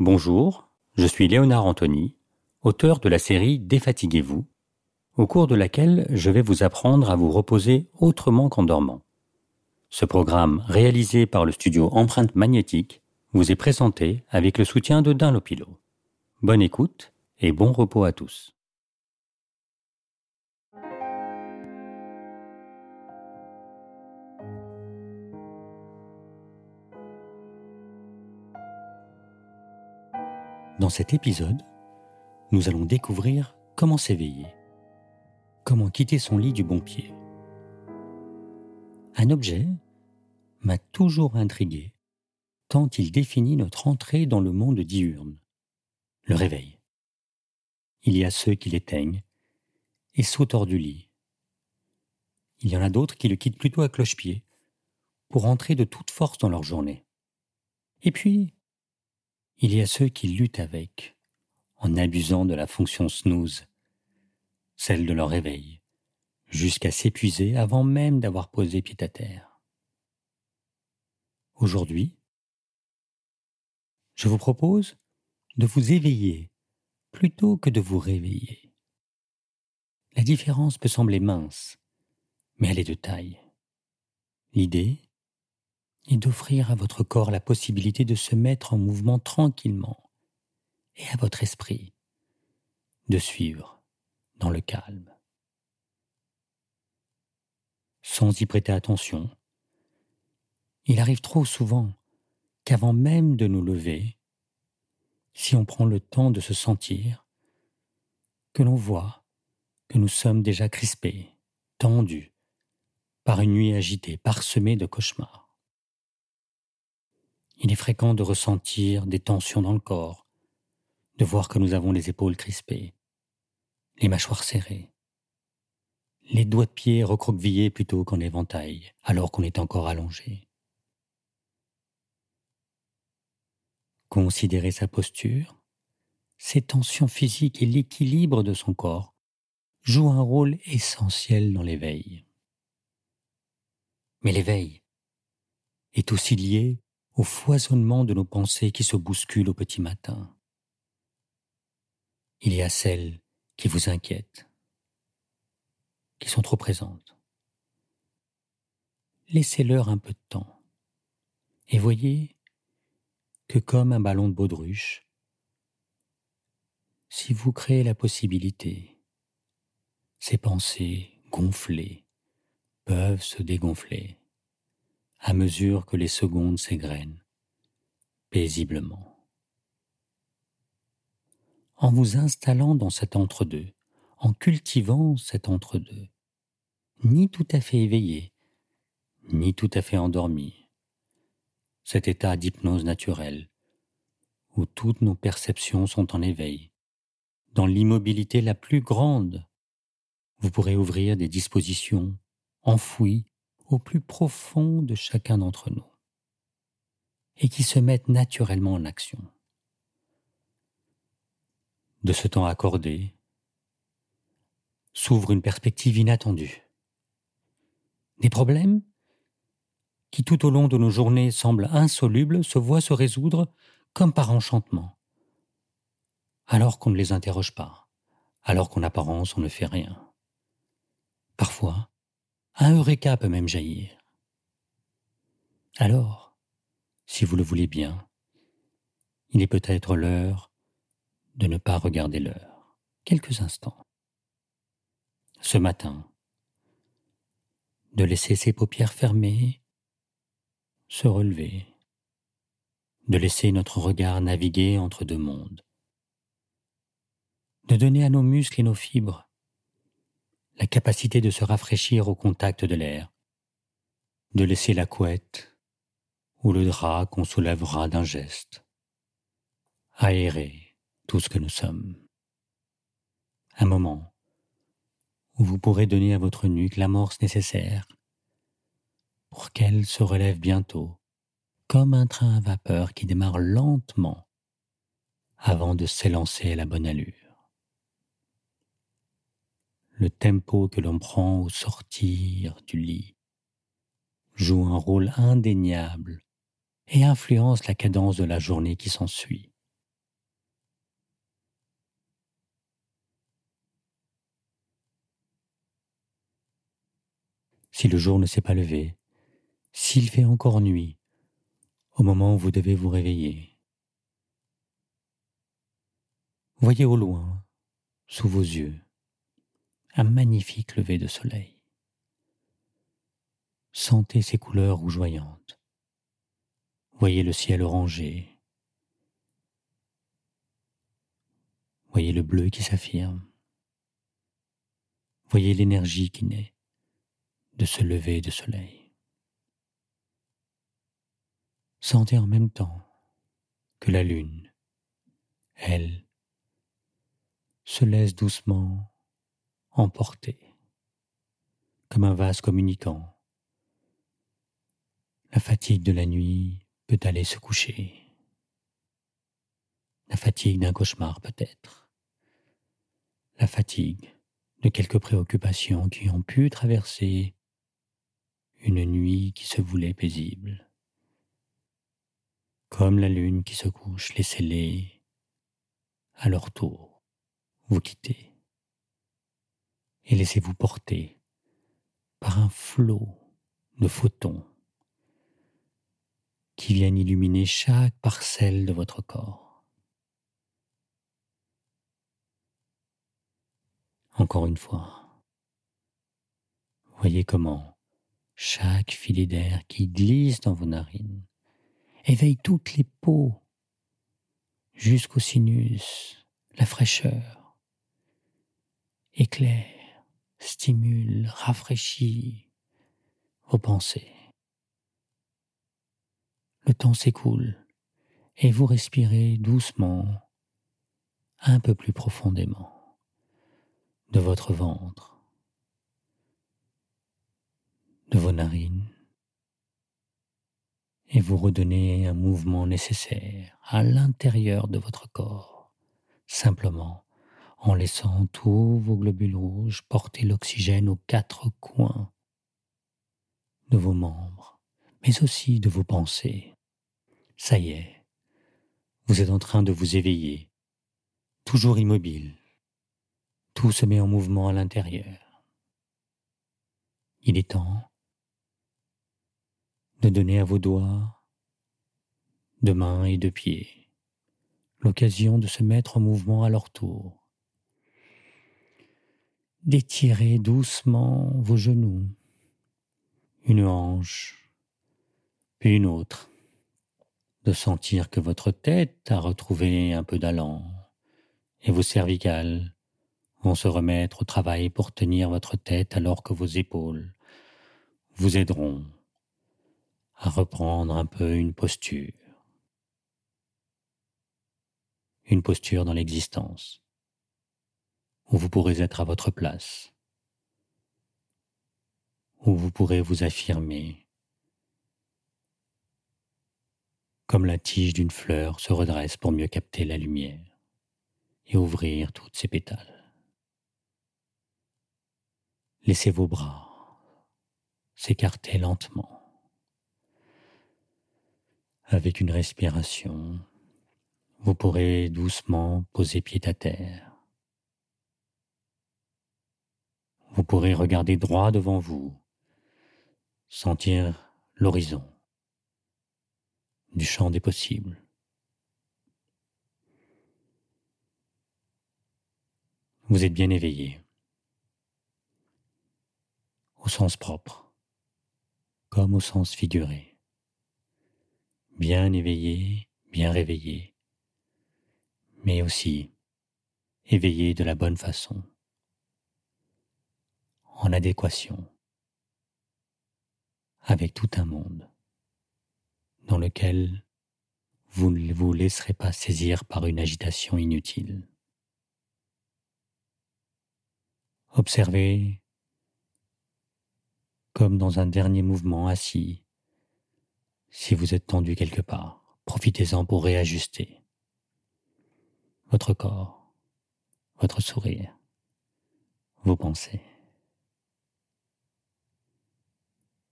Bonjour, je suis Léonard Anthony, auteur de la série Défatiguez-vous, au cours de laquelle je vais vous apprendre à vous reposer autrement qu'en dormant. Ce programme, réalisé par le studio Empreinte Magnétique, vous est présenté avec le soutien de Dunlopilo. Bonne écoute et bon repos à tous. Dans cet épisode, nous allons découvrir comment s'éveiller, comment quitter son lit du bon pied. Un objet m'a toujours intrigué, tant il définit notre entrée dans le monde diurne, le réveil. Il y a ceux qui l'éteignent et sautent hors du lit. Il y en a d'autres qui le quittent plutôt à cloche-pied pour entrer de toute force dans leur journée. Et puis, il y a ceux qui luttent avec, en abusant de la fonction snooze, celle de leur réveil, jusqu'à s'épuiser avant même d'avoir posé pied à terre. Aujourd'hui, je vous propose de vous éveiller plutôt que de vous réveiller. La différence peut sembler mince, mais elle est de taille. L'idée et d'offrir à votre corps la possibilité de se mettre en mouvement tranquillement, et à votre esprit de suivre dans le calme. Sans y prêter attention, il arrive trop souvent qu'avant même de nous lever, si on prend le temps de se sentir, que l'on voit que nous sommes déjà crispés, tendus, par une nuit agitée, parsemée de cauchemars. Il est fréquent de ressentir des tensions dans le corps, de voir que nous avons les épaules crispées, les mâchoires serrées, les doigts de pied recroquevillés plutôt qu'en éventail, alors qu'on est encore allongé. Considérer sa posture, ses tensions physiques et l'équilibre de son corps jouent un rôle essentiel dans l'éveil. Mais l'éveil est aussi lié au foisonnement de nos pensées qui se bousculent au petit matin. Il y a celles qui vous inquiètent, qui sont trop présentes. Laissez-leur un peu de temps et voyez que comme un ballon de baudruche, si vous créez la possibilité, ces pensées gonflées peuvent se dégonfler à mesure que les secondes s'égrènent paisiblement. En vous installant dans cet entre-deux, en cultivant cet entre-deux, ni tout à fait éveillé, ni tout à fait endormi, cet état d'hypnose naturelle, où toutes nos perceptions sont en éveil, dans l'immobilité la plus grande, vous pourrez ouvrir des dispositions enfouies au plus profond de chacun d'entre nous et qui se mettent naturellement en action. De ce temps accordé s'ouvre une perspective inattendue. Des problèmes qui tout au long de nos journées semblent insolubles se voient se résoudre comme par enchantement, alors qu'on ne les interroge pas, alors qu'en apparence on ne fait rien. Un eureka peut même jaillir. Alors, si vous le voulez bien, il est peut-être l'heure de ne pas regarder l'heure quelques instants. Ce matin, de laisser ses paupières fermées, se relever, de laisser notre regard naviguer entre deux mondes, de donner à nos muscles et nos fibres la capacité de se rafraîchir au contact de l'air, de laisser la couette ou le drap qu'on soulèvera d'un geste, aérer tout ce que nous sommes. Un moment où vous pourrez donner à votre nuque l'amorce nécessaire pour qu'elle se relève bientôt, comme un train à vapeur qui démarre lentement avant de s'élancer à la bonne allure le tempo que l'on prend au sortir du lit, joue un rôle indéniable et influence la cadence de la journée qui s'ensuit. Si le jour ne s'est pas levé, s'il fait encore nuit, au moment où vous devez vous réveiller, voyez au loin, sous vos yeux, un magnifique lever de soleil. Sentez ses couleurs rougeoyantes. Voyez le ciel orangé. Voyez le bleu qui s'affirme. Voyez l'énergie qui naît de ce lever de soleil. Sentez en même temps que la lune, elle, se laisse doucement emporter comme un vase communicant. La fatigue de la nuit peut aller se coucher. La fatigue d'un cauchemar peut-être. La fatigue de quelques préoccupations qui ont pu traverser une nuit qui se voulait paisible. Comme la lune qui se couche, laissez-les à leur tour vous quitter et laissez-vous porter par un flot de photons qui viennent illuminer chaque parcelle de votre corps. Encore une fois, voyez comment chaque filet d'air qui glisse dans vos narines éveille toutes les peaux jusqu'au sinus, la fraîcheur, éclaire, stimule, rafraîchit vos pensées. Le temps s'écoule et vous respirez doucement, un peu plus profondément, de votre ventre, de vos narines, et vous redonnez un mouvement nécessaire à l'intérieur de votre corps, simplement en laissant tous vos globules rouges porter l'oxygène aux quatre coins de vos membres, mais aussi de vos pensées. Ça y est, vous êtes en train de vous éveiller, toujours immobile. Tout se met en mouvement à l'intérieur. Il est temps de donner à vos doigts, de mains et de pieds, l'occasion de se mettre en mouvement à leur tour. D'étirer doucement vos genoux, une hanche, puis une autre. De sentir que votre tête a retrouvé un peu d'allant. Et vos cervicales vont se remettre au travail pour tenir votre tête alors que vos épaules vous aideront à reprendre un peu une posture. Une posture dans l'existence où vous pourrez être à votre place, où vous pourrez vous affirmer comme la tige d'une fleur se redresse pour mieux capter la lumière et ouvrir toutes ses pétales. Laissez vos bras s'écarter lentement. Avec une respiration, vous pourrez doucement poser pied à terre. Vous pourrez regarder droit devant vous, sentir l'horizon du champ des possibles. Vous êtes bien éveillé, au sens propre, comme au sens figuré. Bien éveillé, bien réveillé, mais aussi éveillé de la bonne façon, adéquation avec tout un monde dans lequel vous ne vous laisserez pas saisir par une agitation inutile. Observez comme dans un dernier mouvement assis. Si vous êtes tendu quelque part, profitez-en pour réajuster votre corps, votre sourire, vos pensées.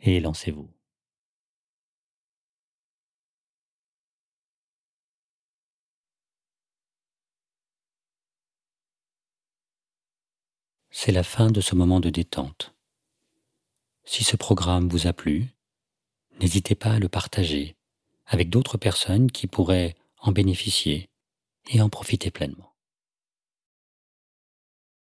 Et lancez-vous. C'est la fin de ce moment de détente. Si ce programme vous a plu, n'hésitez pas à le partager avec d'autres personnes qui pourraient en bénéficier et en profiter pleinement.